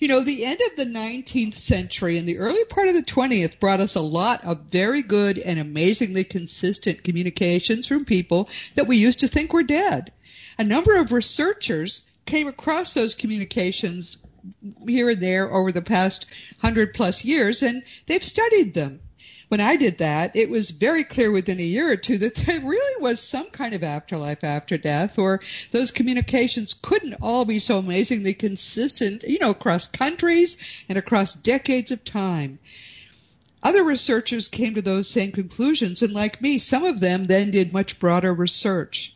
You know, the end of the 19th century and the early part of the 20th brought us a lot of very good and amazingly consistent communications from people that we used to think were dead. A number of researchers came across those communications here and there over the past hundred plus years, and they've studied them when I did that, it was very clear within a year or two that there really was some kind of afterlife after death, or those communications couldn't all be so amazingly consistent, you know, across countries and across decades of time. Other researchers came to those same conclusions, and like me, some of them then did much broader research.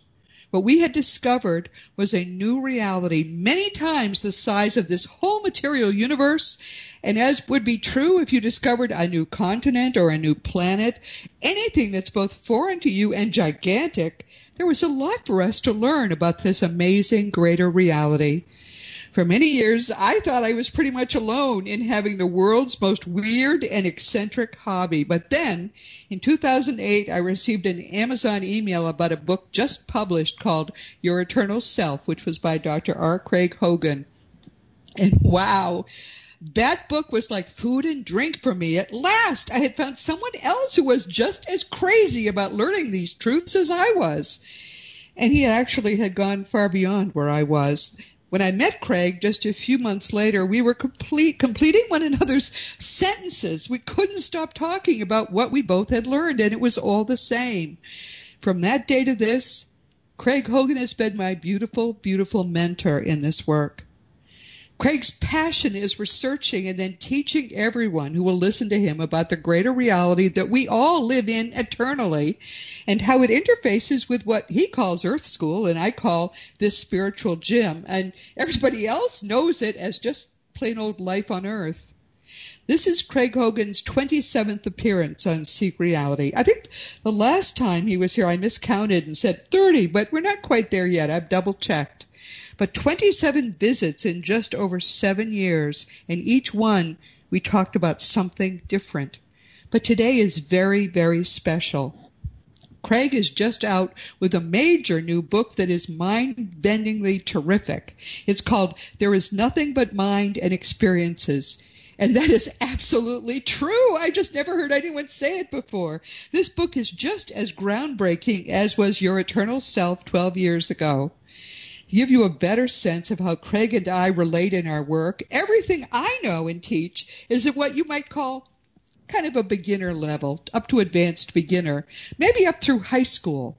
What we had discovered was a new reality, many times the size of this whole material universe. And as would be true if you discovered a new continent or a new planet, anything that's both foreign to you and gigantic, there was a lot for us to learn about this amazing greater reality. For many years, I thought I was pretty much alone in having the world's most weird and eccentric hobby. But then, in 2008, I received an Amazon email about a book just published called Your Eternal Self, which was by Dr. R. Craig Hogan. And wow, that book was like food and drink for me. At last, I had found someone else who was just as crazy about learning these truths as I was. And he actually had gone far beyond where I was. When I met Craig just a few months later, we were complete, completing one another's sentences. We couldn't stop talking about what we both had learned, and it was all the same. From that day to this, Craig Hogan has been my beautiful, beautiful mentor in this work. Craig's passion is researching and then teaching everyone who will listen to him about the greater reality that we all live in eternally and how it interfaces with what he calls Earth School and I call this spiritual gym. And everybody else knows it as just plain old life on Earth. This is Craig Hogan's 27th appearance on Seek Reality. I think the last time he was here, I miscounted and said 30, but we're not quite there yet. I've double checked. But 27 visits in just over seven years, and each one we talked about something different. But today is very, very special. Craig is just out with a major new book that is mind-bendingly terrific. It's called There is Nothing But Mind and Experiences. And that is absolutely true. I just never heard anyone say it before. This book is just as groundbreaking as was Your Eternal Self 12 years ago To give you a better sense of how Craig and I relate in our work. Everything I know and teach is at what you might call kind of a beginner level, up to advanced beginner, maybe up through high school.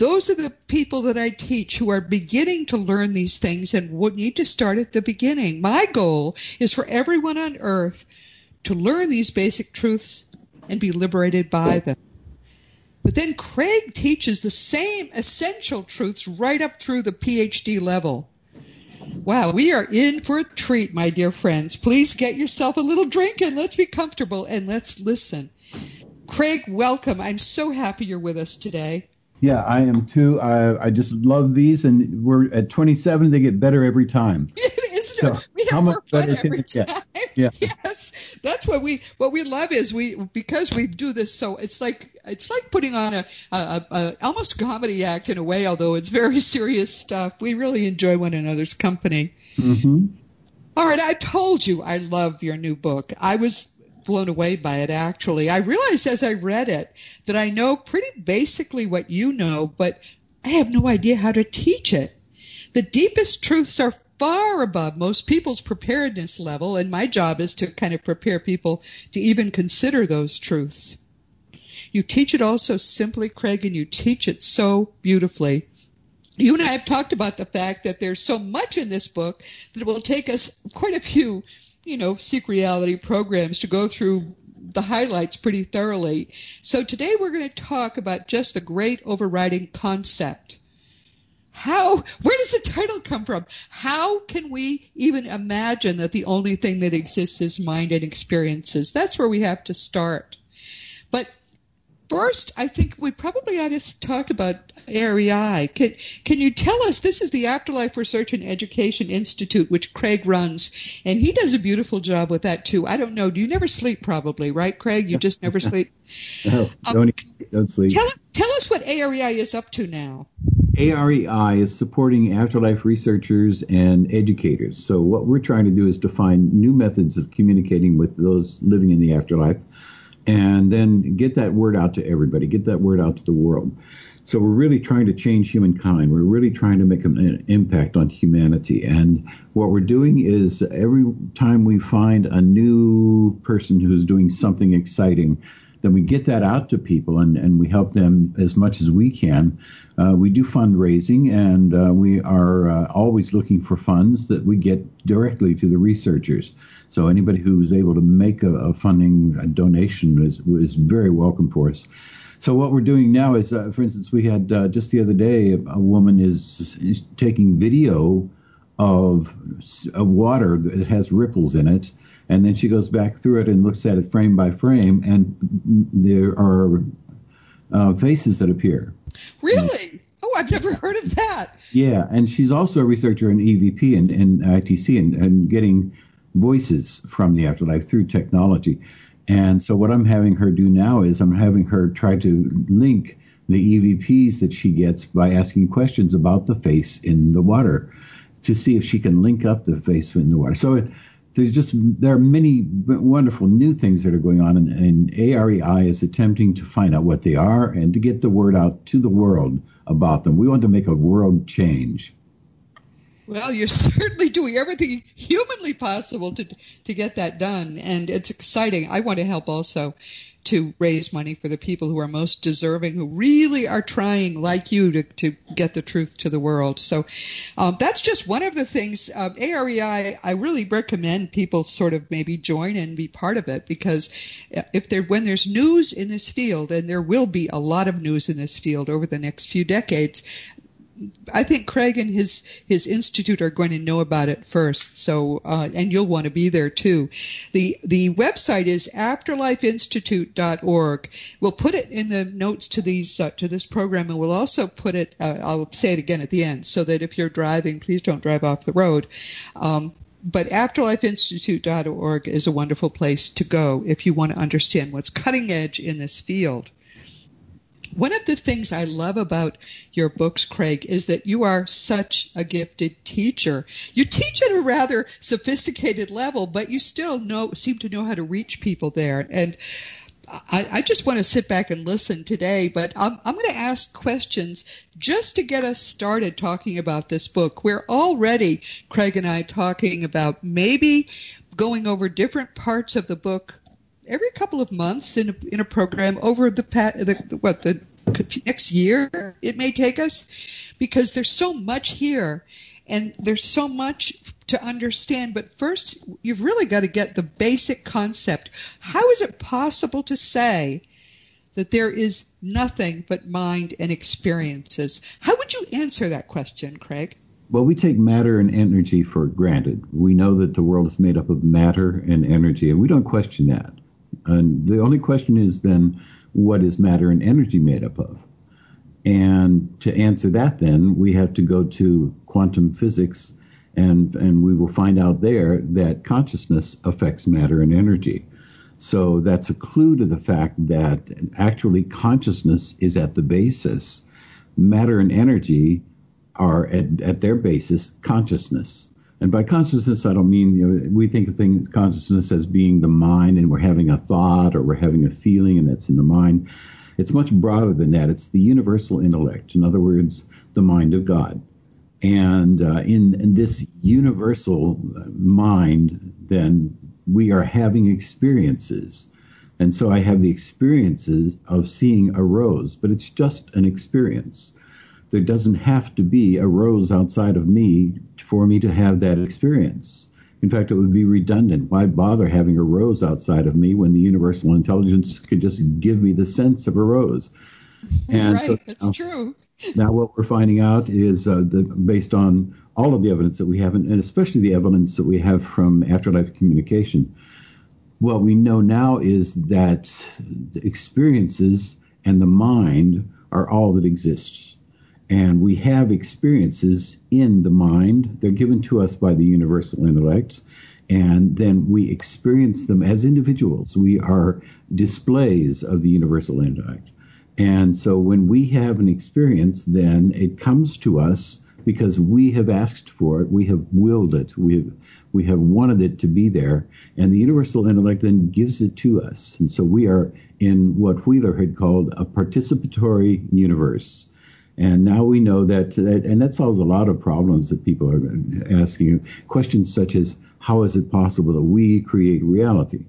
Those are the people that I teach who are beginning to learn these things and would need to start at the beginning. My goal is for everyone on earth to learn these basic truths and be liberated by them. But then Craig teaches the same essential truths right up through the PhD level. Wow, we are in for a treat, my dear friends. Please get yourself a little drink and let's be comfortable and let's listen. Craig, welcome. I'm so happy you're with us today. Yeah, I am too. I, I just love these, and we're at 27. They get better every time. So we have more fun every time. Yeah. Yes, that's what we what we love is we because we do this so it's like it's like putting on a, a, a almost comedy act in a way, although it's very serious stuff. We really enjoy one another's company. Mm-hmm. All right, I told you I love your new book. I was blown away by it actually. I realized as I read it that I know pretty basically what you know, but I have no idea how to teach it. The deepest truths are far above most people's preparedness level, and my job is to kind of prepare people to even consider those truths. You teach it all so simply, Craig, and you teach it so beautifully. You and I have talked about the fact that there's so much in this book that it will take us quite a few, you know, Seek Reality programs to go through the highlights pretty thoroughly. So today we're going to talk about just the great overriding concept. How where does the title come from? How can we even imagine that the only thing that exists is mind and experiences? That's where we have to start. But first i think we probably ought to talk about AREI. Can, can you tell us this is the Afterlife Research and Education Institute, which Craig runs, and he does a beautiful job with that too. I don't know. Do you never sleep? Probably, right, Craig? You just never sleep. no, um, don't, don't sleep. Tell, tell us what AREI is up to now. AREI is supporting afterlife researchers and educators. So, what we're trying to do is to find new methods of communicating with those living in the afterlife and then get that word out to everybody, get that word out to the world. So, we're really trying to change humankind. We're really trying to make an impact on humanity. And what we're doing is every time we find a new person who's doing something exciting, then we get that out to people and, and we help them as much as we can. Uh, we do fundraising and uh, we are uh, always looking for funds that we get directly to the researchers. So anybody who's able to make a, a funding a donation is, is very welcome for us. So what we're doing now is, uh, for instance, we had uh, just the other day a woman is, is taking video of water that has ripples in it and then she goes back through it and looks at it frame by frame, and there are uh, faces that appear. Really? Oh, I've never heard of that. Yeah, and she's also a researcher in EVP and, and ITC and, and getting voices from the afterlife through technology. And so what I'm having her do now is I'm having her try to link the EVPs that she gets by asking questions about the face in the water to see if she can link up the face in the water. So it, there's just there are many wonderful new things that are going on, and, and AREI is attempting to find out what they are and to get the word out to the world about them. We want to make a world change. Well, you're certainly doing everything humanly possible to to get that done, and it's exciting. I want to help also to raise money for the people who are most deserving, who really are trying, like you, to, to get the truth to the world. So um, that's just one of the things. Uh, AREI, I really recommend people sort of maybe join and be part of it because if there, when there's news in this field, and there will be a lot of news in this field over the next few decades, I think Craig and his his institute are going to know about it first. So, uh, and you'll want to be there too. the The website is afterlifeinstitute.org. We'll put it in the notes to these uh, to this program, and we'll also put it. Uh, I'll say it again at the end, so that if you're driving, please don't drive off the road. Um, but afterlifeinstitute.org is a wonderful place to go if you want to understand what's cutting edge in this field. One of the things I love about your books, Craig, is that you are such a gifted teacher. You teach at a rather sophisticated level, but you still know seem to know how to reach people there. And I, I just want to sit back and listen today, but I'm, I'm going to ask questions just to get us started talking about this book. We're already, Craig and I, talking about maybe going over different parts of the book every couple of months in a, in a program over the, the what the next year it may take us because there's so much here and there's so much to understand but first you've really got to get the basic concept how is it possible to say that there is nothing but mind and experiences how would you answer that question craig well, we take matter and energy for granted. We know that the world is made up of matter and energy, and we don't question that. And the only question is then, what is matter and energy made up of? And to answer that, then we have to go to quantum physics, and and we will find out there that consciousness affects matter and energy. So that's a clue to the fact that actually consciousness is at the basis. Matter and energy are at, at their basis consciousness. And by consciousness, I don't mean you know, we think of things consciousness as being the mind, and we're having a thought or we're having a feeling, and that's in the mind. It's much broader than that. It's the universal intellect. In other words, the mind of God. And uh, in, in this universal mind, then we are having experiences. And so I have the experiences of seeing a rose, but it's just an experience there doesn't have to be a rose outside of me for me to have that experience. In fact, it would be redundant. Why bother having a rose outside of me when the universal intelligence could just give me the sense of a rose? And right, so, that's true. now, what we're finding out is uh, the, based on all of the evidence that we have, and especially the evidence that we have from afterlife communication. What we know now is that the experiences and the mind are all that exists. And we have experiences in the mind. They're given to us by the universal intellect. And then we experience them as individuals. We are displays of the universal intellect. And so when we have an experience, then it comes to us because we have asked for it, we have willed it, we have, we have wanted it to be there, and the universal intellect then gives it to us. And so we are in what Wheeler had called a participatory universe. And now we know that, that, and that solves a lot of problems that people are asking. Questions such as, how is it possible that we create reality?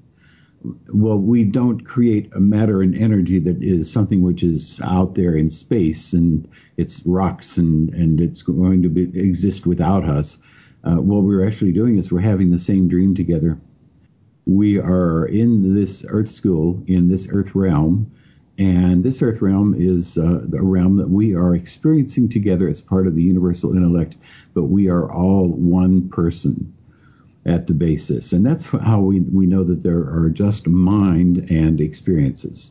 well, we don't create a matter and energy that is something which is out there in space and it's rocks and, and it's going to be, exist without us. Uh, what we're actually doing is we're having the same dream together. We are in this Earth school, in this Earth realm, and this Earth realm is uh, a realm that we are experiencing together as part of the universal intellect, but we are all one person at the basis. And that's how we, we know that there are just mind and experiences.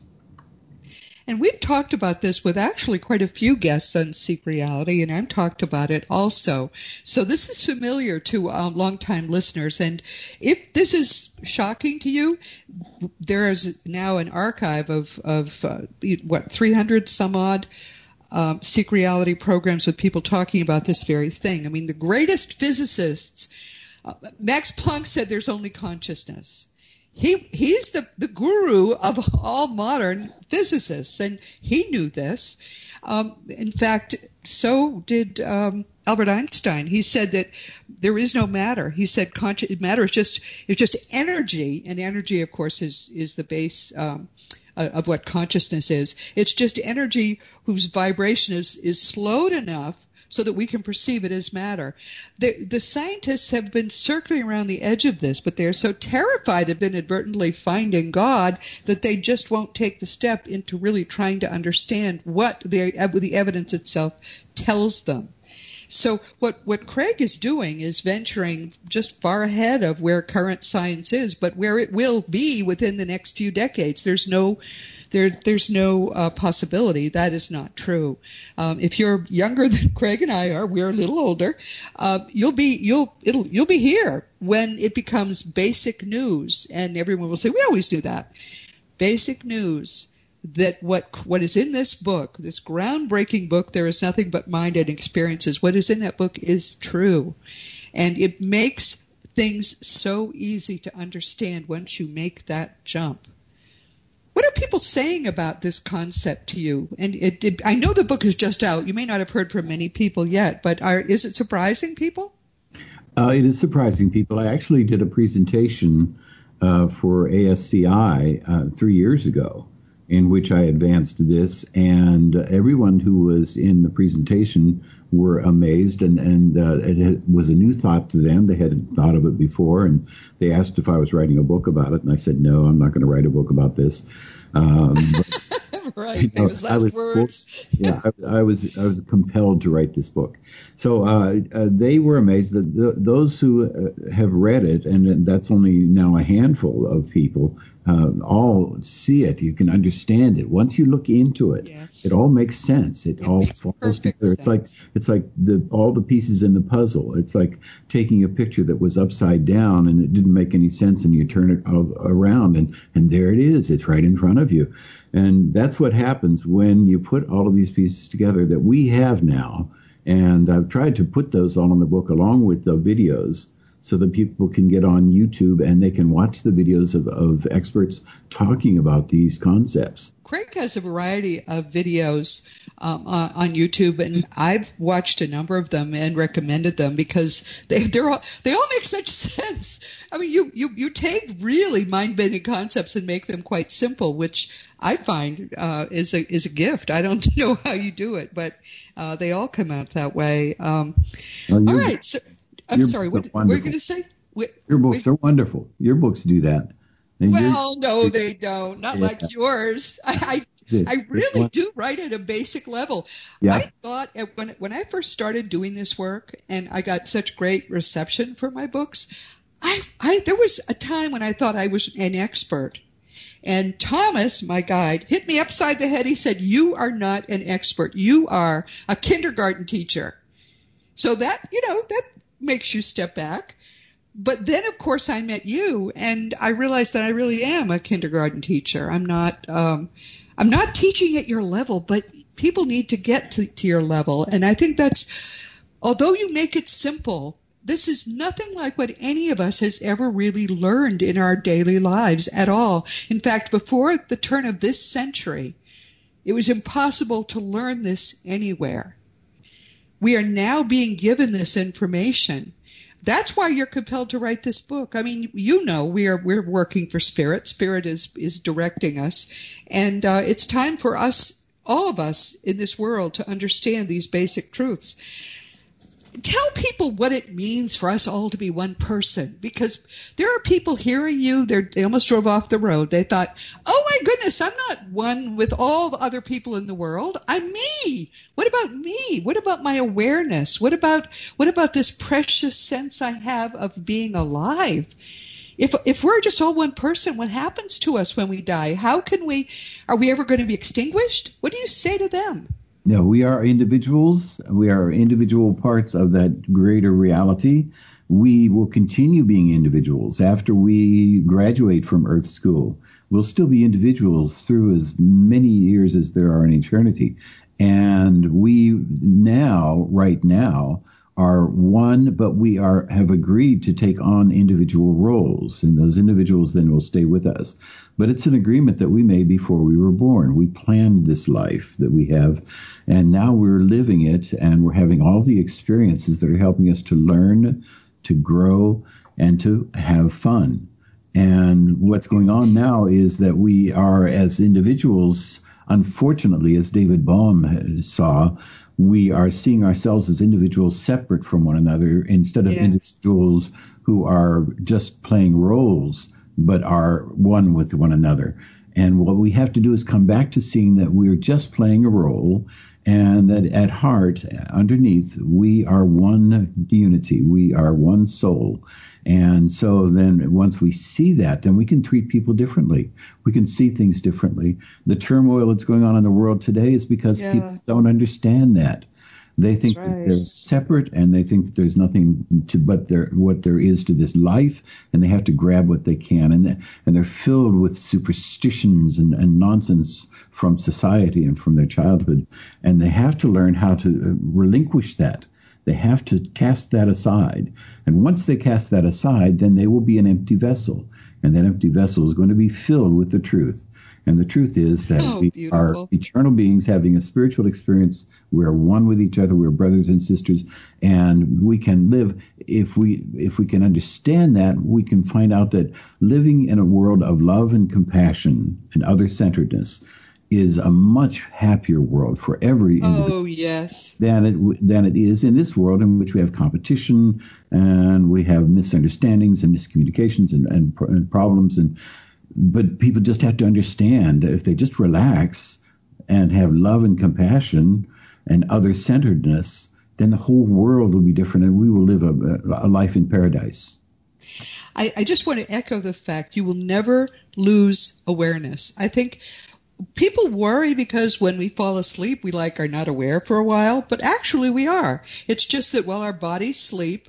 And we've talked about this with actually quite a few guests on Seek Reality, and I've talked about it also. So this is familiar to um, longtime listeners. And if this is shocking to you, there is now an archive of, of uh, what, 300 some odd um, Seek Reality programs with people talking about this very thing. I mean, the greatest physicists uh, Max Planck said there's only consciousness. He he's the, the guru of all modern physicists, and he knew this. Um, in fact, so did um, Albert Einstein. He said that there is no matter. He said consci- matter is just it's just energy, and energy, of course, is is the base. Um, of what consciousness is. It's just energy whose vibration is, is slowed enough so that we can perceive it as matter. The, the scientists have been circling around the edge of this, but they're so terrified of inadvertently finding God that they just won't take the step into really trying to understand what the, the evidence itself tells them. So what, what Craig is doing is venturing just far ahead of where current science is, but where it will be within the next few decades. There's no there, there's no uh, possibility that is not true. Um, if you're younger than Craig and I are, we're a little older. Uh, you'll be you'll it'll you'll be here when it becomes basic news, and everyone will say, "We always knew that." Basic news that what what is in this book, this groundbreaking book, there is nothing but mind and experiences. What is in that book is true, and it makes things so easy to understand once you make that jump. What are people saying about this concept to you? And it, it, I know the book is just out. You may not have heard from many people yet, but are, is it surprising people? Uh, it is surprising people. I actually did a presentation uh, for ASCI uh, three years ago in which I advanced this, and everyone who was in the presentation were amazed, and and uh, it was a new thought to them. They hadn't thought of it before, and they asked if I was writing a book about it, and I said, no, I'm not going to write a book about this. Um, but, right, you know, last I was, words. yeah, I, I, was I was compelled to write this book. So uh, uh, they were amazed that the, those who uh, have read it, and that's only now a handful of people, uh, all see it. You can understand it. Once you look into it, yes. it all makes sense. It, it all falls together. Sense. It's like it's like the all the pieces in the puzzle. It's like taking a picture that was upside down and it didn't make any sense, and you turn it all around, and and there it is. It's right in front of you, and that's what happens when you put all of these pieces together that we have now. And I've tried to put those all in the book along with the videos so that people can get on YouTube and they can watch the videos of, of experts talking about these concepts. Craig has a variety of videos um, uh, on YouTube, and I've watched a number of them and recommended them because they they're all, they all make such sense. I mean, you you you take really mind bending concepts and make them quite simple, which I find uh, is a is a gift. I don't know how you do it, but uh, they all come out that way. Um, all right, so I'm sorry. What, what were you going to say? Your books are wonderful. Your books do that. well, no, they don't. Not yeah. like yours. I, this. I really do write at a basic level. Yeah. I thought at, when when I first started doing this work, and I got such great reception for my books, I, I there was a time when I thought I was an expert. And Thomas, my guide, hit me upside the head. He said, "You are not an expert. You are a kindergarten teacher." So that you know that makes you step back. But then, of course, I met you, and I realized that I really am a kindergarten teacher. I'm not. Um, I'm not teaching at your level, but people need to get to, to your level, and I think that's. Although you make it simple, this is nothing like what any of us has ever really learned in our daily lives at all. In fact, before the turn of this century, it was impossible to learn this anywhere. We are now being given this information. That's why you're compelled to write this book. I mean, you know, we are we're working for Spirit. Spirit is is directing us, and uh, it's time for us, all of us in this world, to understand these basic truths tell people what it means for us all to be one person because there are people hearing you they almost drove off the road. They thought oh my goodness i'm not one with all the other people in the world. I'm me. What about me? What about my awareness? What about what about this precious sense i have of being alive? If if we're just all one person what happens to us when we die? How can we are we ever going to be extinguished? What do you say to them no, we are individuals. We are individual parts of that greater reality. We will continue being individuals after we graduate from Earth School. We'll still be individuals through as many years as there are in eternity. And we now, right now, are one, but we are have agreed to take on individual roles, and those individuals then will stay with us. But it's an agreement that we made before we were born. We planned this life that we have, and now we're living it, and we're having all the experiences that are helping us to learn, to grow, and to have fun. And what's going on now is that we are, as individuals, unfortunately, as David Bohm saw, we are seeing ourselves as individuals separate from one another instead of yes. individuals who are just playing roles but are one with one another. And what we have to do is come back to seeing that we're just playing a role and that at heart, underneath, we are one unity. We are one soul. And so then once we see that, then we can treat people differently. We can see things differently. The turmoil that's going on in the world today is because yeah. people don't understand that. They think right. that they're separate and they think that there's nothing to but there what there is to this life and they have to grab what they can and they, and they're filled with superstitions and, and nonsense from society and from their childhood. And they have to learn how to uh, relinquish that. They have to cast that aside. And once they cast that aside then they will be an empty vessel. And that empty vessel is going to be filled with the truth and the truth is that oh, we beautiful. are eternal beings having a spiritual experience. We're one with each other. We're brothers and sisters, and we can live if we if we can understand that. We can find out that living in a world of love and compassion and other centeredness is a much happier world for every oh yes than it than it is in this world in which we have competition and we have misunderstandings and miscommunications and, and, and problems and but people just have to understand that if they just relax and have love and compassion and other centeredness, then the whole world will be different and we will live a, a life in paradise. I, I just want to echo the fact you will never lose awareness. I think people worry because when we fall asleep, we like are not aware for a while, but actually we are. It's just that while our bodies sleep,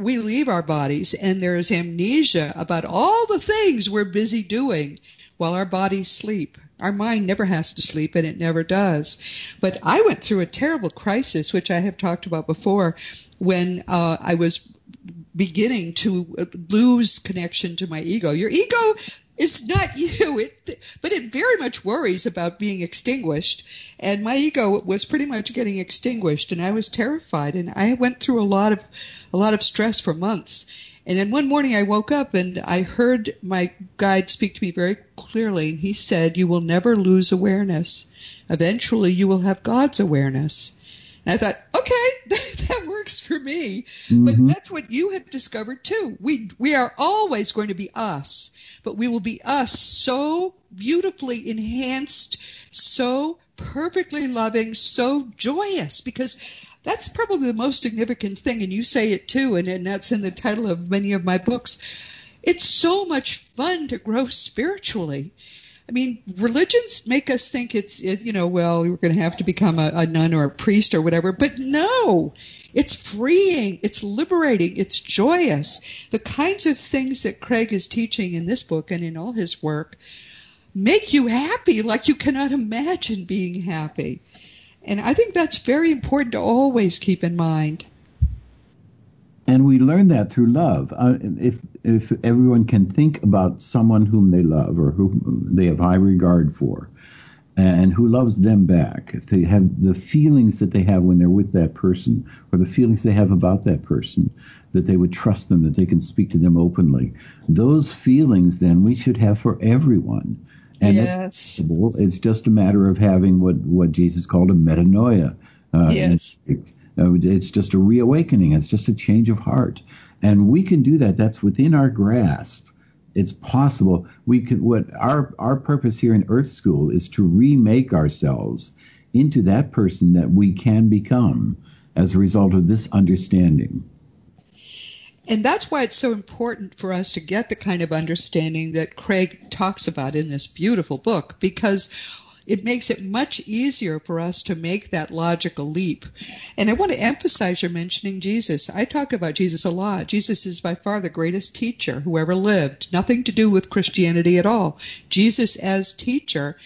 we leave our bodies and there is amnesia about all the things we're busy doing while our bodies sleep. Our mind never has to sleep and it never does. But I went through a terrible crisis, which I have talked about before, when uh, I was beginning to lose connection to my ego. Your ego it's not you. It, but it very much worries about being extinguished. And my ego was pretty much getting extinguished, and I was terrified. And I went through a lot of, a lot of stress for months. And then one morning I woke up and I heard my guide speak to me very clearly. And he said, "You will never lose awareness. Eventually, you will have God's awareness." And I thought, okay, that works for me. Mm-hmm. But that's what you have discovered too. We we are always going to be us but we will be us so beautifully enhanced, so perfectly loving, so joyous because that's probably the most significant thing and you say it too and, and that's in the title of many of my books. It's so much fun to grow spiritually. I mean, religions make us think it's, it, you know, well, we're going to have to become a, a nun or a priest or whatever. But no, it's freeing, it's liberating, it's joyous. The kinds of things that Craig is teaching in this book and in all his work make you happy like you cannot imagine being happy. And I think that's very important to always keep in mind and we learn that through love. Uh, if if everyone can think about someone whom they love or whom they have high regard for, and who loves them back, if they have the feelings that they have when they're with that person, or the feelings they have about that person, that they would trust them, that they can speak to them openly, those feelings then we should have for everyone. And yes. it's just a matter of having what, what Jesus called a metanoia. Uh, yes. Uh, it's just a reawakening. It's just a change of heart, and we can do that. That's within our grasp. It's possible. We could. What our our purpose here in Earth School is to remake ourselves into that person that we can become as a result of this understanding. And that's why it's so important for us to get the kind of understanding that Craig talks about in this beautiful book, because it makes it much easier for us to make that logical leap. And I want to emphasize your mentioning Jesus. I talk about Jesus a lot. Jesus is by far the greatest teacher who ever lived. Nothing to do with Christianity at all. Jesus as teacher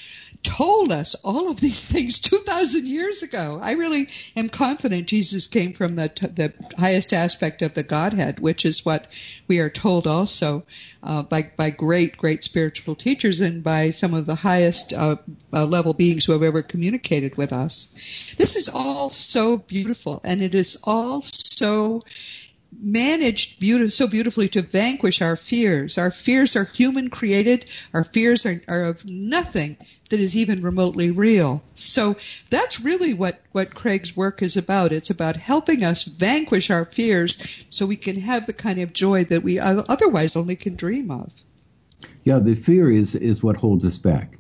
told us all of these things 2,000 years ago. I really am confident Jesus came from the, the highest aspect of the Godhead, which is what we are told also uh, by, by great, great spiritual teachers and by some of the highest uh, uh, level beings who have ever communicated with us. This is all so beautiful, and it is all so managed so beautifully to vanquish our fears. Our fears are human created. Our fears are, are of nothing that is even remotely real. So that's really what, what Craig's work is about. It's about helping us vanquish our fears so we can have the kind of joy that we otherwise only can dream of. Yeah, the fear is, is what holds us back.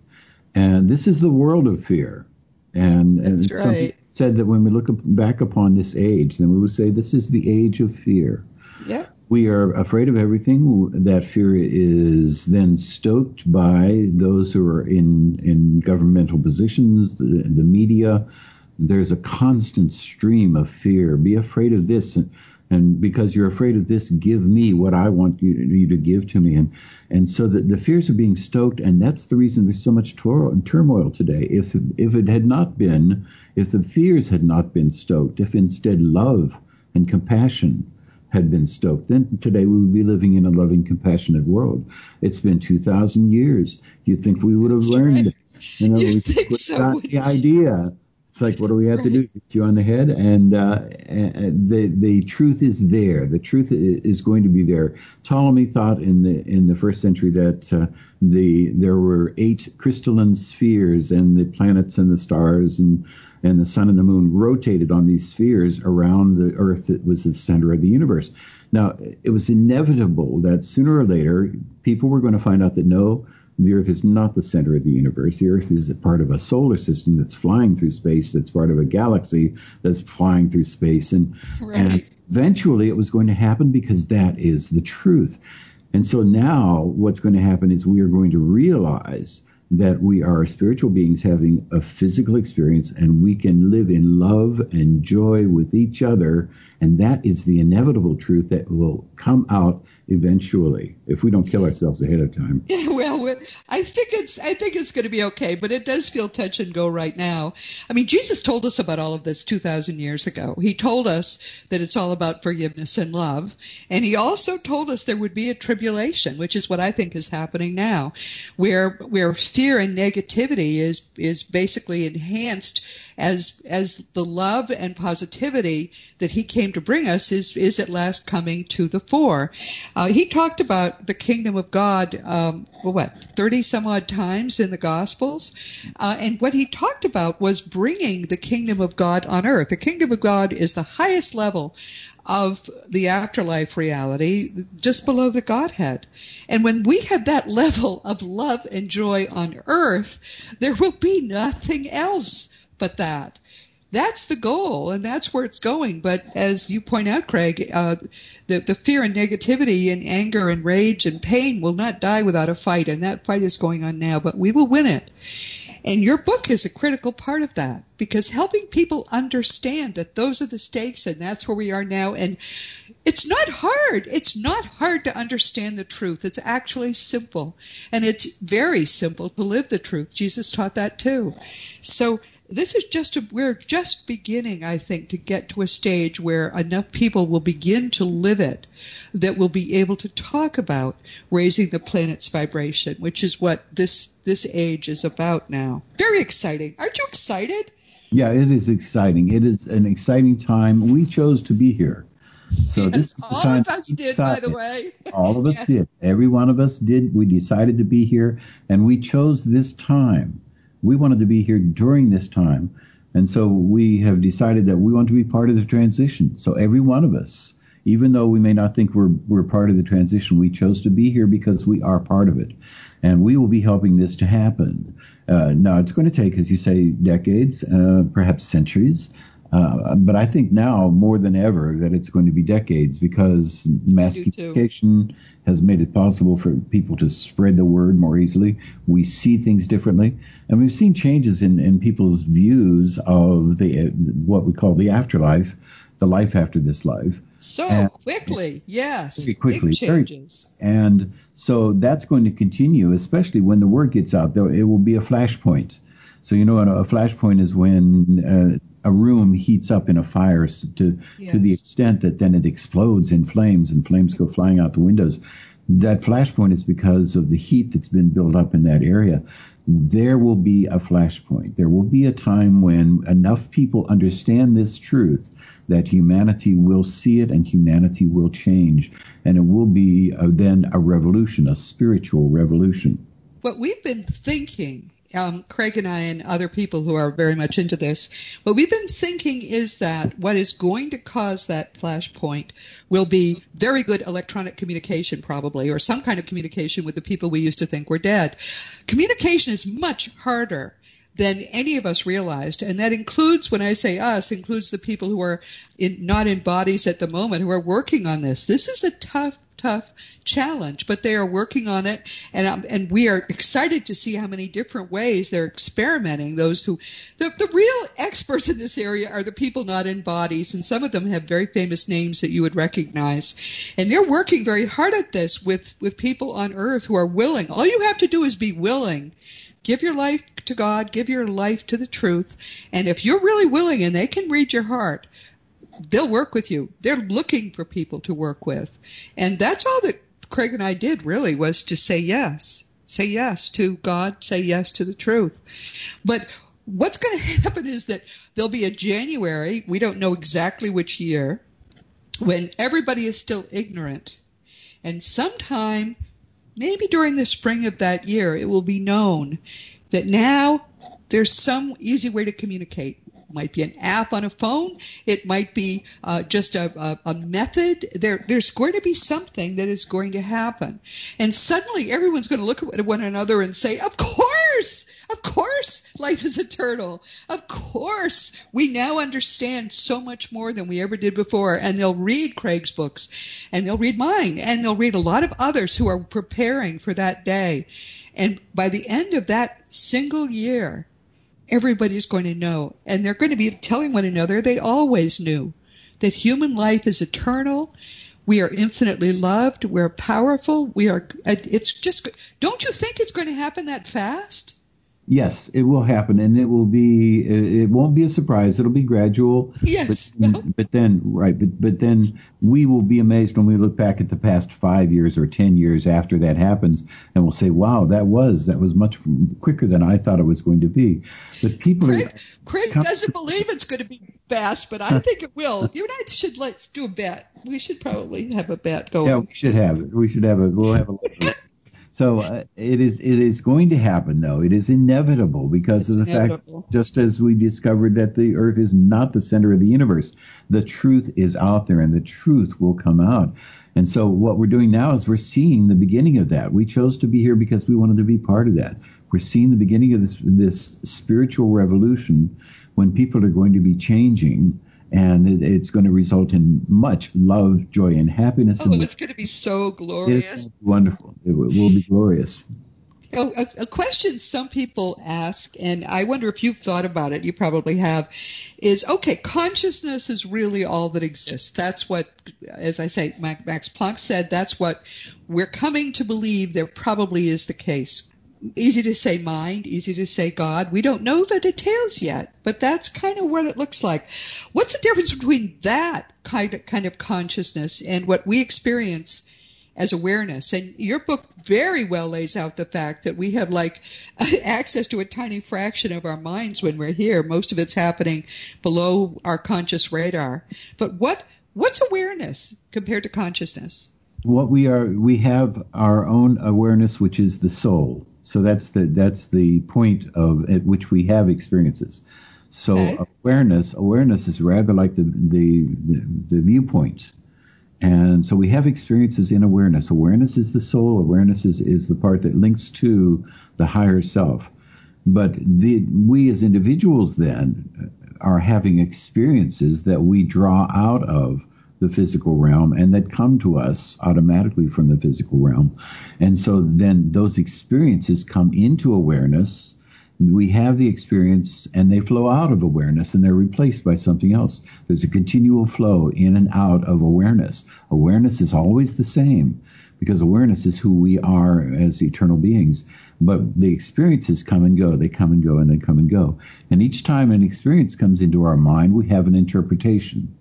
And this is the world of fear. And, and right said that when we look back upon this age, then we would say this is the age of fear. Yeah. We are afraid of everything. That fear is then stoked by those who are in, in governmental positions, the, the media. There's a constant stream of fear. Be afraid of this. And, because you're afraid of this, give me what I want you, you to give to me. And and so the, the fears are being stoked, and that's the reason there's so much turmoil today. If if it had not been, if the fears had not been stoked, if instead love and compassion had been stoked, then today we would be living in a loving, compassionate world. It's been two thousand years. You think we would have that's learned? Right. You know, you we think so, the idea it's like, what do we have to do? Hit you on the head, and, uh, and the the truth is there. The truth is going to be there. Ptolemy thought in the in the first century that uh, the there were eight crystalline spheres, and the planets and the stars and and the sun and the moon rotated on these spheres around the Earth that was the center of the universe. Now, it was inevitable that sooner or later people were going to find out that no, the Earth is not the center of the universe. The Earth is a part of a solar system that's flying through space, that's part of a galaxy that's flying through space. And, right. and eventually it was going to happen because that is the truth. And so now what's going to happen is we are going to realize that we are spiritual beings having a physical experience and we can live in love and joy with each other. And that is the inevitable truth that will come out eventually if we don't kill ourselves ahead of time. well, I think it's I think it's going to be okay, but it does feel touch and go right now. I mean, Jesus told us about all of this 2000 years ago. He told us that it's all about forgiveness and love, and he also told us there would be a tribulation, which is what I think is happening now, where where fear and negativity is is basically enhanced as as the love and positivity that he came to bring us is is at last coming to the fore. Uh, he talked about the kingdom of God, um, what thirty some odd times in the Gospels, uh, and what he talked about was bringing the kingdom of God on earth. The kingdom of God is the highest level of the afterlife reality just below the Godhead. And when we have that level of love and joy on earth, there will be nothing else but that. That's the goal, and that's where it's going. But as you point out, Craig, uh, the, the fear and negativity and anger and rage and pain will not die without a fight, and that fight is going on now, but we will win it. And your book is a critical part of that because helping people understand that those are the stakes and that's where we are now. And it's not hard. It's not hard to understand the truth. It's actually simple. And it's very simple to live the truth. Jesus taught that too. So this is just a, we're just beginning, I think, to get to a stage where enough people will begin to live it that we'll be able to talk about raising the planet's vibration, which is what this this age is about now. Very exciting. Aren't you excited? Yeah, it is exciting. It is an exciting time. We chose to be here. So yes, this all of us did, by the way. all of us yes. did. Every one of us did. We decided to be here, and we chose this time we wanted to be here during this time. And so we have decided that we want to be part of the transition. So every one of us, even though we may not think we're, we're part of the transition, we chose to be here because we are part of it. And we will be helping this to happen. Uh, now, it's going to take, as you say, decades, uh, perhaps centuries. Uh, but I think now more than ever that it's going to be decades because mass communication has made it possible for people to spread the word more easily. We see things differently, and we've seen changes in, in people's views of the what we call the afterlife, the life after this life. So and quickly, yes, very quickly, Big changes. Very, and so that's going to continue, especially when the word gets out. There, it will be a flashpoint. So you know, a flashpoint is when uh, a room heats up in a fire to yes. to the extent that then it explodes in flames and flames go flying out the windows. That flashpoint is because of the heat that's been built up in that area. There will be a flashpoint. There will be a time when enough people understand this truth that humanity will see it and humanity will change. And it will be a, then a revolution, a spiritual revolution. What we've been thinking um, Craig and I and other people who are very much into this, what we've been thinking is that what is going to cause that flashpoint will be very good electronic communication, probably, or some kind of communication with the people we used to think were dead. Communication is much harder than any of us realized. And that includes, when I say us, includes the people who are in, not in bodies at the moment who are working on this. This is a tough tough challenge, but they are working on it, and um, and we are excited to see how many different ways they're experimenting. Those who, the the real experts in this area are the people not in bodies, and some of them have very famous names that you would recognize, and they're working very hard at this with with people on Earth who are willing. All you have to do is be willing give your life to God, give your life to the truth, and if you're really willing and they can read your heart, they'll work with you. They're looking for people to work with. And that's all that Craig and I did really was to say yes. Say yes to God, say yes to the truth. But what's going to happen is that there'll be a January, we don't know exactly which year, when everybody is still ignorant. And sometime, maybe during the spring of that year, it will be known that now there's some easy way to communicate might be an app on a phone. It might be uh, just a, a, a, method. There, there's going to be something that is going to happen. And suddenly everyone's going to look at one another and say, of course, of course, life is a turtle. Of course, we now understand so much more than we ever did before. And they'll read Craig's books and they'll read mine and they'll read a lot of others who are preparing for that day. And by the end of that single year, everybody's going to know. And they're going to be telling one another they always knew that human life is eternal. We are infinitely loved. We're powerful. We are, it's just, don't you think it's going to happen that fast? Yes, it will happen, and it will be. It won't be a surprise. It'll be gradual. Yes, but, but then right, but but then we will be amazed when we look back at the past five years or ten years after that happens, and we'll say, "Wow, that was that was much quicker than I thought it was going to be." But people Craig, are. Craig doesn't believe it's going to be fast, but I think it will. You and I should let's do a bet. We should probably have a bet going. Yeah, we should have it. We should have a. We'll have a. So uh, it is it is going to happen though. It is inevitable because It's of the inevitable. fact just as we discovered that the earth is not the center of the universe. The truth is out there and the truth will come out. And so what we're doing now is we're seeing the beginning of that. We chose to be here because we wanted to be part of that. We're seeing the beginning of this this spiritual revolution when people are going to be changing and it, it's going to result in much love, joy, and happiness. Oh, and it's going to be so glorious. wonderful. It will, will be glorious. Oh, a, a question some people ask, and I wonder if you've thought about it. You probably have. Is okay. Consciousness is really all that exists. That's what, as I say, Max Planck said. That's what we're coming to believe. There probably is the case. Easy to say mind, easy to say God. We don't know the details yet, but that's kind of what it looks like. What's the difference between that kind of kind of consciousness and what we experience as awareness. And your book very well lays out the fact that we have like access to a tiny fraction of our minds when we're here. Most of it's happening below our conscious radar. But what what's awareness compared to consciousness? What we are, we have our own awareness, which is the soul. So that's the that's the point of at which we have experiences. So Okay. awareness, awareness is rather like the the the, the viewpoint. And so we have experiences in awareness. Awareness is the soul. Awareness is, is the part that links to the higher self. But the, we as individuals then are having experiences that we draw out of the physical realm and that come to us automatically from the physical realm. And so then those experiences come into awareness. We have the experience and they flow out of awareness and they're replaced by something else. There's a continual flow in and out of awareness. Awareness is always the same because awareness is who we are as eternal beings. But the experiences come and go. They come and go and they come and go. And each time an experience comes into our mind, we have an interpretation.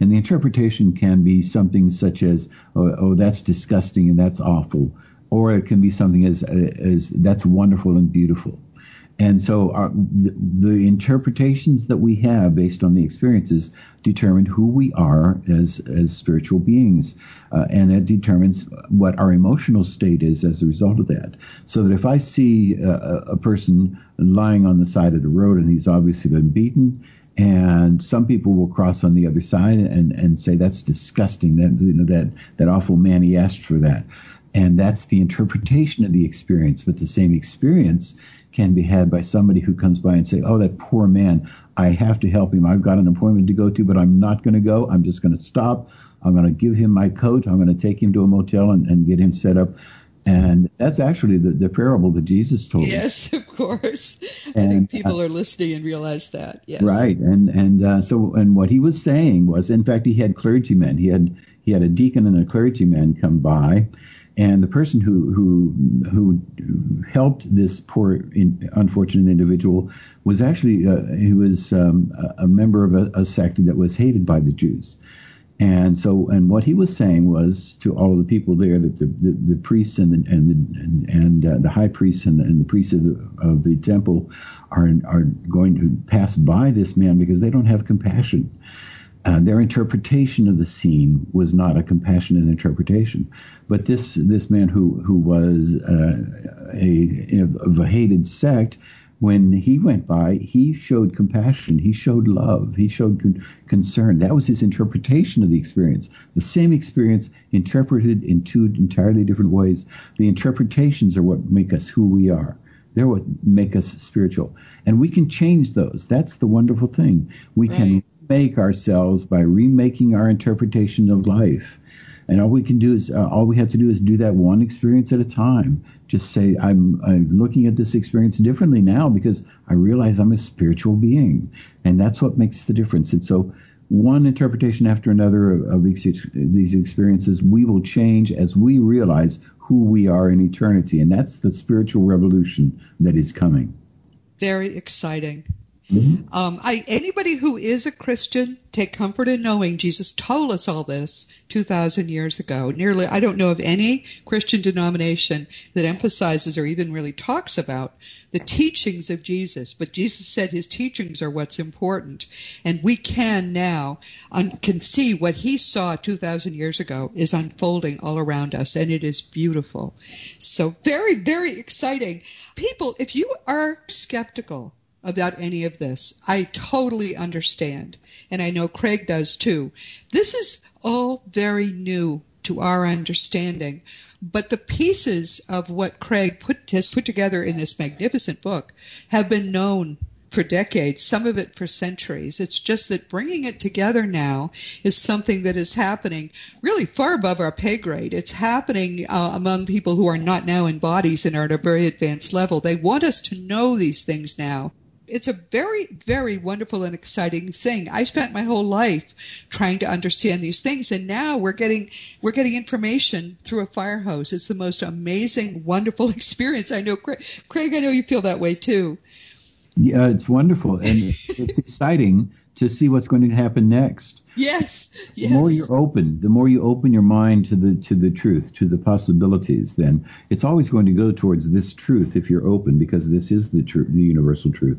And the interpretation can be something such as, oh, oh that's disgusting and that's awful. Or it can be something as, as that's wonderful and beautiful. And so our, the, the interpretations that we have based on the experiences determine who we are as, as spiritual beings. Uh, and that determines what our emotional state is as a result of that. So that if I see a a person lying on the side of the road and he's obviously been beaten, and some people will cross on the other side and, and say that's disgusting. That you know that that awful man he asked for that, and that's the interpretation of the experience. But the same experience can be had by somebody who comes by and say, "Oh, that poor man. I have to help him. I've got an appointment to go to, but I'm not going to go. I'm just going to stop. I'm going to give him my coat. I'm going to take him to a motel and, and get him set up." And that's actually the, the parable that Jesus told. Yes, of course. I think people are listening and realize that. Yes. Right, and and uh, so and what he was saying was, in fact, he had clergymen. He had he had a deacon and a clergyman come by, and the person who who who helped this poor, in, unfortunate individual was actually uh, he was um, a, a member of a, a sect that was hated by the Jews. And so, and what he was saying was to all of the people there that the, the, the priests and the, and the, and, and uh, the high priests and the, and the priests of the, of the temple are are going to pass by this man because they don't have compassion. Uh, their interpretation of the scene was not a compassionate interpretation, but this this man who who was uh, a of a hated sect when he went by, he showed compassion, he showed love, he showed con- concern. That was his interpretation of the experience. The same experience interpreted in two entirely different ways. The interpretations are what make us who we are. They're what make us spiritual. And we can change those. That's the wonderful thing. We can make ourselves by remaking our interpretation of life. And all we can do is, uh, all we have to do is do that one experience at a time. Just say, I'm, I'm looking at this experience differently now because I realize I'm a spiritual being. And that's what makes the difference. And so, one interpretation after another of, of these, these experiences, we will change as we realize who we are in eternity. And that's the spiritual revolution that is coming. Very exciting. Mm-hmm. Um, I, anybody who is a Christian, take comfort in knowing Jesus told us all this 2,000 years ago. Nearly, I don't know of any Christian denomination that emphasizes or even really talks about the teachings of Jesus, but Jesus said his teachings are what's important. And we can now, un- can see what he saw 2,000 years ago is unfolding all around us, and it is beautiful. So very, very exciting. People, if you are skeptical, about any of this. I totally understand. And I know Craig does too. This is all very new to our understanding. But the pieces of what Craig put, has put together in this magnificent book have been known for decades, some of it for centuries. It's just that bringing it together now is something that is happening really far above our pay grade. It's happening uh, among people who are not now in bodies and are at a very advanced level. They want us to know these things now it's a very, very wonderful and exciting thing. I spent my whole life trying to understand these things, and now we're getting we're getting information through a fire hose. It's the most amazing, wonderful experience. I know, Craig. Craig I know you feel that way too. Yeah, it's wonderful, and it's exciting to see what's going to happen next. Yes, yes. The more you're open, the more you open your mind to the to the truth, to the possibilities. Then it's always going to go towards this truth if you're open, because this is the truth, the universal truth.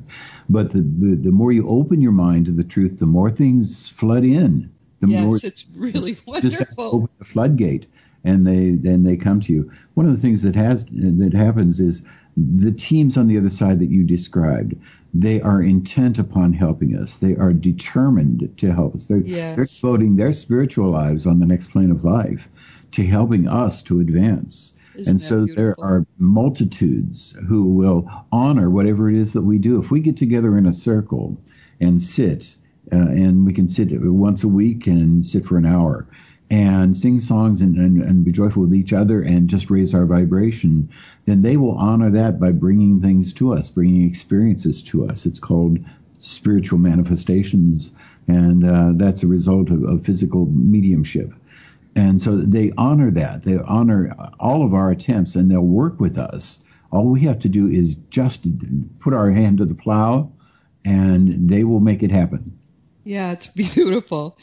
But the, the the more you open your mind to the truth, the more things flood in. The yes, more, it's really wonderful. Open the floodgate, and they then they come to you. One of the things that has that happens is the teams on the other side that you described they are intent upon helping us. They are determined to help us. They're, yes. they're devoting their spiritual lives on the next plane of life to helping us to advance. Isn't and so beautiful? there are multitudes who will honor whatever it is that we do. If we get together in a circle and sit, uh, and we can sit once a week and sit for an hour and sing songs and, and, and be joyful with each other and just raise our vibration, then they will honor that by bringing things to us, bringing experiences to us. It's called spiritual manifestations, and uh, that's a result of, of physical mediumship. And so they honor that. They honor all of our attempts, and they'll work with us. All we have to do is just put our hand to the plow, and they will make it happen. Yeah, it's beautiful.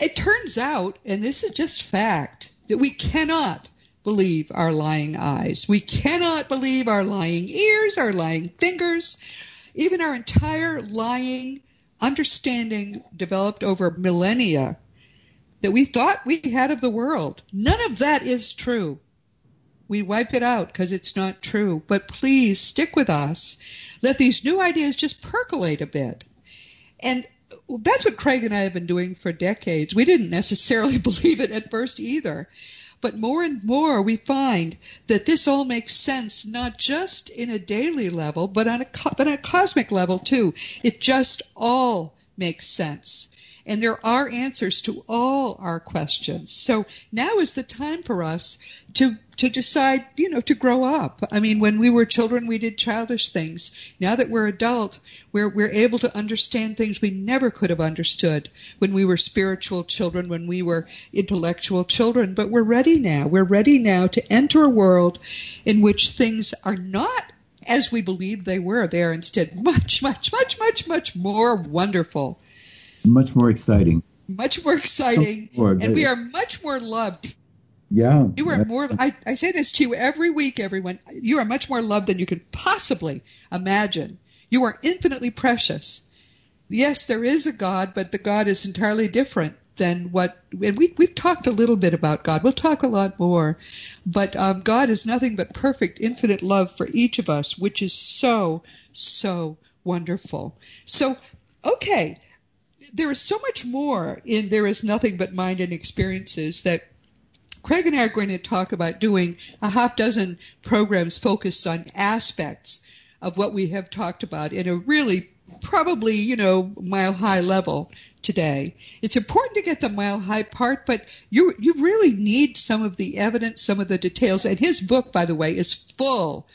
It turns out, and this is just fact, that we cannot believe our lying eyes. We cannot believe our lying ears, our lying fingers, even our entire lying understanding developed over millennia that we thought we had of the world. None of that is true. We wipe it out because it's not true. But please stick with us. Let these new ideas just percolate a bit. And that's what Craig and I have been doing for decades. We didn't necessarily believe it at first either. But more and more we find that this all makes sense, not just in a daily level, but on a, but on a cosmic level too. It just all makes sense and there are answers to all our questions. So now is the time for us to to decide, you know, to grow up. I mean, when we were children, we did childish things. Now that we're adult, we're we're able to understand things we never could have understood when we were spiritual children, when we were intellectual children. But we're ready now. We're ready now to enter a world in which things are not as we believed they were. They are instead much, much, much, much, much more wonderful much more exciting. Much more exciting, more, and we are much more loved. Yeah, you are more. I, I say this to you every week, everyone. You are much more loved than you could possibly imagine. You are infinitely precious. Yes, there is a God, but the God is entirely different than what. And we we've talked a little bit about God. We'll talk a lot more, but um, God is nothing but perfect, infinite love for each of us, which is so so wonderful. So, okay, there is so much more in There Is Nothing But Mind and Experiences that Craig and I are going to talk about doing a half dozen programs focused on aspects of what we have talked about in a really probably, you know, mile high level today. It's important to get the mile high part, but you you really need some of the evidence, some of the details. And his book, by the way, is full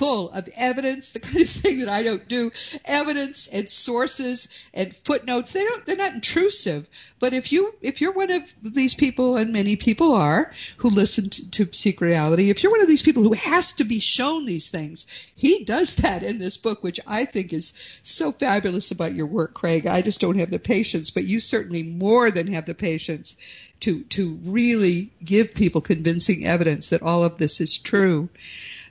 full of evidence, the kind of thing that I don't do, evidence and sources and footnotes. They don't, they're not intrusive. But if you, if you're one of these people, and many people are, who listen to, to Seek Reality, if you're one of these people who has to be shown these things, he does that in this book, which I think is so fabulous about your work, Craig. I just don't have the patience, but you certainly more than have the patience to, to really give people convincing evidence that all of this is true.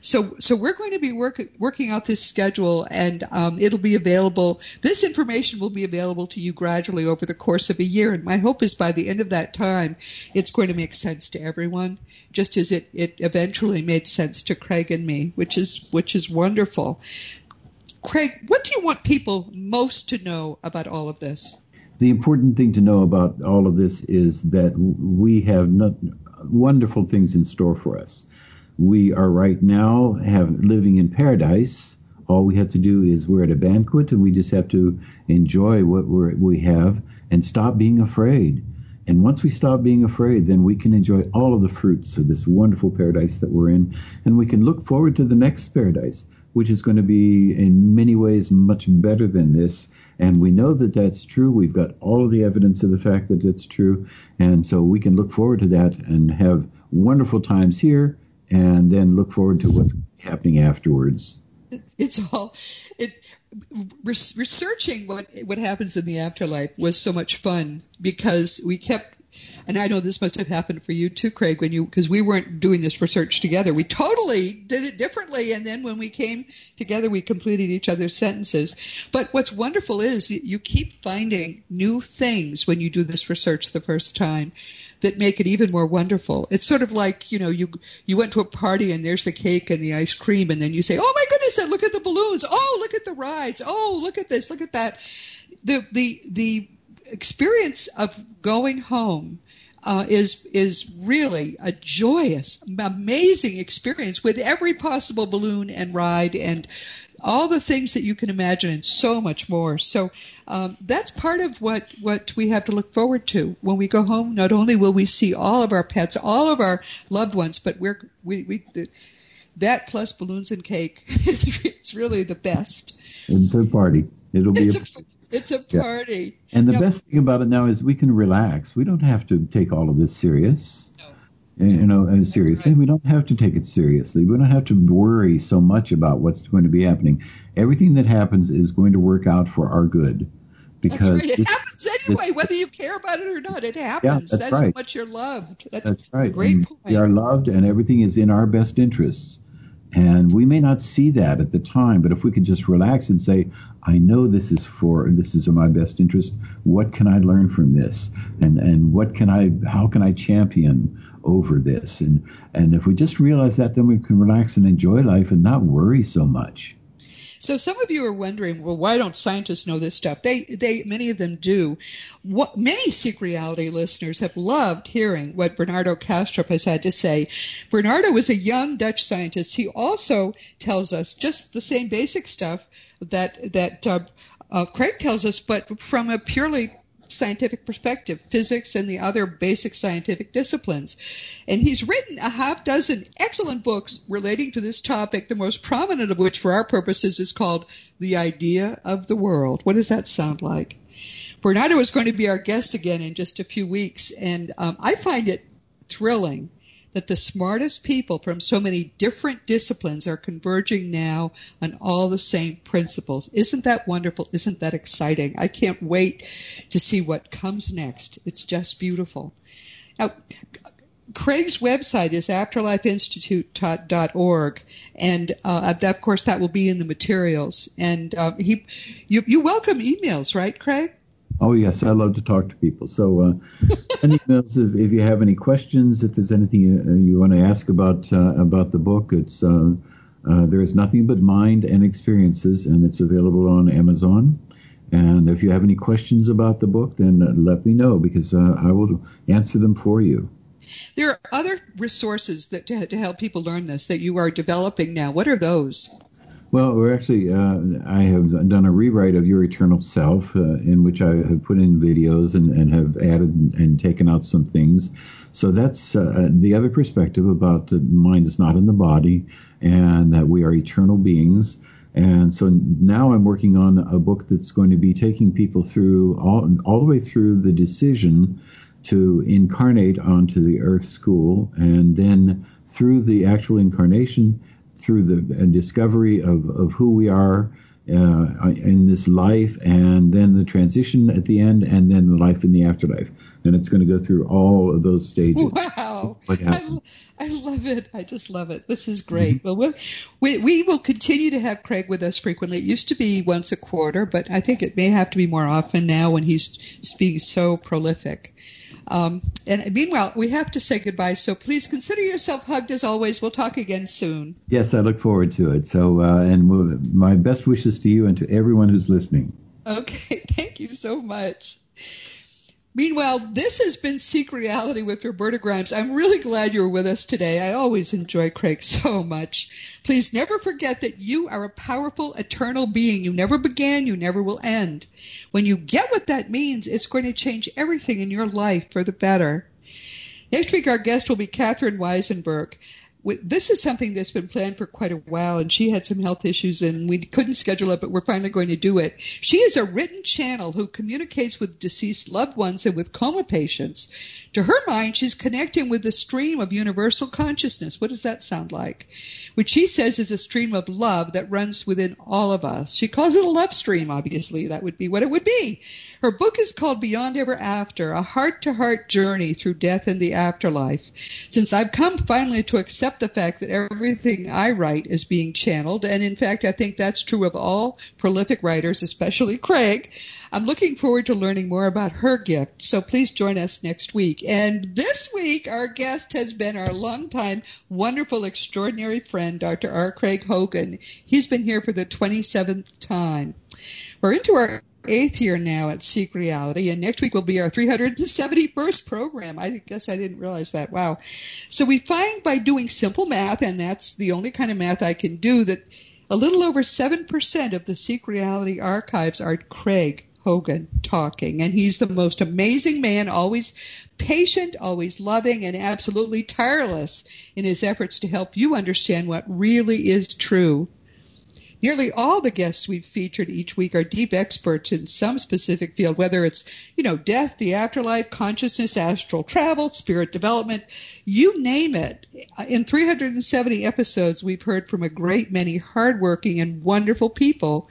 So, so we're going to be work, working out this schedule, and um, it'll be available. This information will be available to you gradually over the course of a year. And my hope is by the end of that time, it's going to make sense to everyone, just as it, it eventually made sense to Craig and me, which is which is wonderful. Craig, what do you want people most to know about all of this? The important thing to know about all of this is that we have not, wonderful things in store for us we are right now have living in paradise. All we have to do is we're at a banquet and we just have to enjoy what we we have and stop being afraid. And once we stop being afraid, then we can enjoy all of the fruits of this wonderful paradise that we're in. And we can look forward to the next paradise, which is going to be in many ways much better than this. And we know that that's true. We've got all of the evidence of the fact that it's true. And so we can look forward to that and have wonderful times here and then look forward to what's happening afterwards. It's all it researching what what happens in the afterlife was so much fun because we kept and I know this must have happened for you too, Craig, when you because we weren't doing this research together. We totally did it differently, and then when we came together, we completed each other's sentences. But what's wonderful is you keep finding new things when you do this research the first time that make it even more wonderful. It's sort of like, you know, you you went to a party and there's the cake and the ice cream and then you say, "Oh my goodness, look at the balloons. Oh, look at the rides. Oh, look at this, look at that." The the the experience of going home uh, is is really a joyous, amazing experience with every possible balloon and ride and all the things that you can imagine and so much more. So um, that's part of what what we have to look forward to when we go home. Not only will we see all of our pets, all of our loved ones, but we're we we. The, that plus balloons and cake, it's really the best. It's a party. It'll be it's a, a it's a party. Yeah. And the best thing about it now is we can relax. We don't have to take all of this serious Mm. you know, seriously. We don't have to take it seriously. We don't have to worry so much about what's going to be happening. Everything that happens is going to work out for our good. Because right. It happens anyway, whether you care about it or not. It happens. Yeah, that's, that's right. what you're loved. That's, that's right. great and point. We are loved, and everything is in our best interests. And we may not see that at the time, but if we could just relax and say, I know this is for this is in my best interest. What can I learn from this? And and what can I how can I champion over this. And and if we just realize that, then we can relax and enjoy life and not worry so much. So some of you are wondering, well, why don't scientists know this stuff? They, they, many of them do. What many Seek Reality listeners have loved hearing what Bernardo Kastrup has had to say. Bernardo is a young Dutch scientist. He also tells us just the same basic stuff that that uh, uh, Craig tells us, but from a purely scientific perspective, physics and the other basic scientific disciplines. And he's written a half dozen excellent books relating to this topic, the most prominent of which for our purposes is called The Idea of the World. What does that sound like? Bernardo is going to be our guest again in just a few weeks, and um, I find it thrilling that the smartest people from so many different disciplines are converging now on all the same principles. Isn't that wonderful? Isn't that exciting? I can't wait to see what comes next. It's just beautiful. Now, Craig's website is afterlifeinstitute.org, and uh, of course that will be in the materials. And uh, he, you, you welcome emails, right, Craig? Oh yes, I love to talk to people. So uh, send emails if, if, you have any questions. If there's anything you, uh, you want to ask about uh, about the book, it's uh, uh, there is nothing but mind and experiences, and it's available on Amazon. And if you have any questions about the book, then uh, let me know because I will answer them for you. There are other resources that to, to help people learn this that you are developing now. What are those? Well, we're actually, uh, I have done a rewrite of Your Eternal Self, uh, in which I have put in videos and, and have added and taken out some things. So that's uh, the other perspective about the mind is not in the body and that we are eternal beings. And so now I'm working on a book that's going to be taking people through all, all the way through the decision to incarnate onto the earth school and then through the actual incarnation through the and discovery of, of who we are uh, in this life, and then the transition at the end, and then the life in the afterlife. And it's going to go through all of those stages. Wow! I, I, love it. I just love it. This is great. Mm-hmm. Well, we we will continue to have Craig with us frequently. It used to be once a quarter, but I think it may have to be more often now when he's being so prolific. Um, and meanwhile, we have to say goodbye. So please consider yourself hugged as always. We'll talk again soon. Yes, I look forward to it. So, uh, and my best wishes to you and to everyone who's listening. Okay, thank you so much. Meanwhile, this has been Seek Reality with Roberta Grimes. I'm really glad you're with us today. I always enjoy Craig so much. Please never forget that you are a powerful, eternal being. You never began, you never will end. When you get what that means, it's going to change everything in your life for the better. Next week, our guest will be Catherine Weisenberg this is something that's been planned for quite a while, and she had some health issues, and we couldn't schedule it, but we're finally going to do it. She is a written channel who communicates with deceased loved ones and with coma patients. To her mind, she's connecting with the stream of universal consciousness. What does that sound like? Which she says is a stream of love that runs within all of us. She calls it a love stream, obviously. That would be what it would be. Her book is called Beyond Ever After, a heart to heart journey through death and the afterlife. Since I've come finally to accept the fact that everything I write is being channeled, and in fact, I think that's true of all prolific writers, especially Craig, I'm looking forward to learning more about her gift. So please join us next week. And this week, our guest has been our longtime, wonderful, extraordinary friend, Dr. R. Craig Hogan. He's been here for the 27th time. We're into our eighth year now at Seek Reality, and next week will be our 371st program. I guess I didn't realize that. Wow. So we find by doing simple math, and that's the only kind of math I can do, that a little over 7% of the Seek Reality archives are Craig Hogan talking. And he's the most amazing man, always patient, always loving, and absolutely tireless in his efforts to help you understand what really is true Nearly all the guests we've featured each week are deep experts in some specific field, whether it's, you know, death, the afterlife, consciousness, astral travel, spirit development, you name it. Uh, in 370 episodes, we've heard from a great many hardworking and wonderful people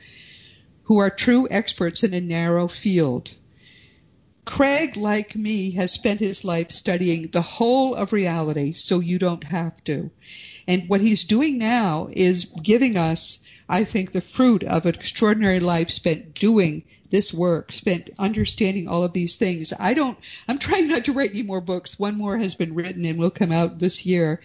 who are true experts in a narrow field. Craig, like me, has spent his life studying the whole of reality, so you don't have to. And what he's doing now is giving us I think the fruit of an extraordinary life spent doing this work, spent understanding all of these things. I don't, I'm trying not to write any more books. One more has been written and will come out this year.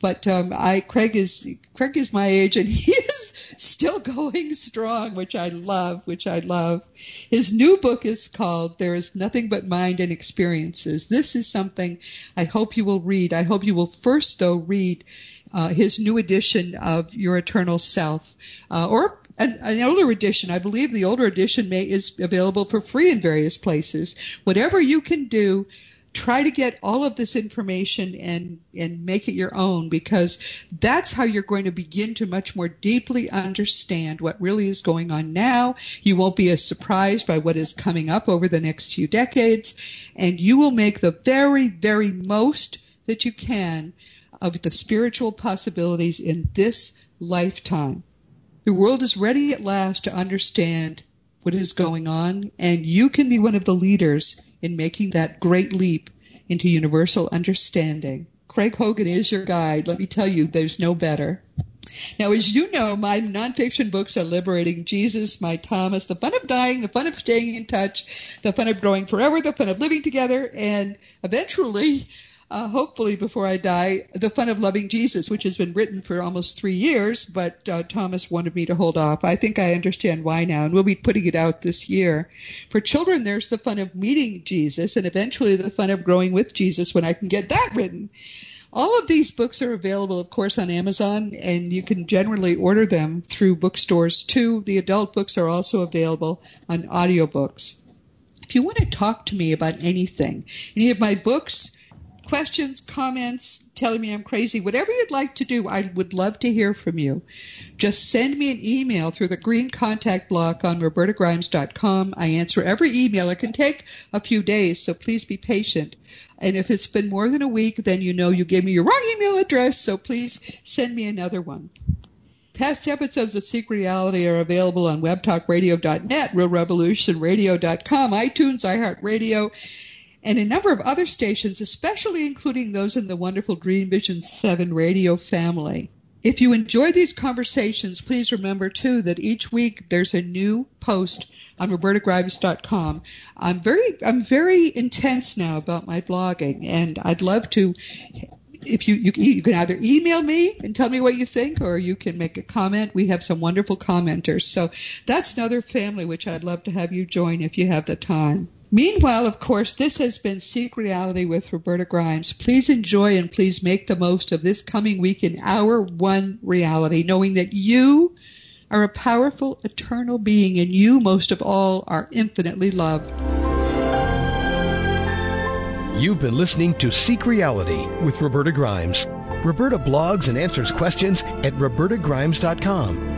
But um, I, Craig is Craig is my age, and he is still going strong, which I love. Which I love. His new book is called "There Is Nothing But Mind and Experiences." This is something I hope you will read. I hope you will first, though, read uh, his new edition of Your Eternal Self, uh, or an, an, older edition. I believe the older edition may, is available for free in various places. Whatever you can do, try to get all of this information and and make it your own because that's how you're going to begin to much more deeply understand what really is going on now. You won't be as surprised by what is coming up over the next few decades, and you will make the very very most that you can of the spiritual possibilities in this lifetime. The world is ready at last to understand what is going on, and you can be one of the leaders in making that great leap into universal understanding. Craig Hogan is your guide. Let me tell you, there's no better. Now, as you know, my nonfiction books are Liberating Jesus, My Thomas, The Fun of Dying, The Fun of Staying in Touch, The Fun of Growing Forever, The Fun of Living Together, and eventually uh, hopefully before I die, The Fun of Loving Jesus, which has been written for almost three years, but uh, Thomas wanted me to hold off. I think I understand why now, and we'll be putting it out this year. For children, there's the fun of meeting Jesus, and eventually the fun of growing with Jesus when I can get that written. All of these books are available, of course, on Amazon, and you can generally order them through bookstores too. The adult books are also available on audiobooks. If you want to talk to me about anything, any of my books, questions, comments, telling me I'm crazy, whatever you'd like to do, I would love to hear from you. Just send me an email through the green contact block on robertagrimes.com. I answer every email. It can take a few days, so please be patient. And if it's been more than a week, then you know you gave me your wrong email address, so please send me another one. Past episodes of Seek Reality are available on webtalkradio.net, realrevolutionradio.com, iTunes, iHeartRadio, and a number of other stations, especially including those in the wonderful Dream Vision 7 radio family. If you enjoy these conversations, please remember too that each week there's a new post on robertagrimes.com. I'm very I'm very intense now about my blogging and I'd love to if you, you you can either email me and tell me what you think or you can make a comment. We have some wonderful commenters. So that's another family which I'd love to have you join if you have the time. Meanwhile, of course, this has been Seek Reality with Roberta Grimes. Please enjoy and please make the most of this coming week in our one reality, knowing that you are a powerful, eternal being and you, most of all, are infinitely loved. You've been listening to Seek Reality with Roberta Grimes. Roberta blogs and answers questions at robertagrimes.com.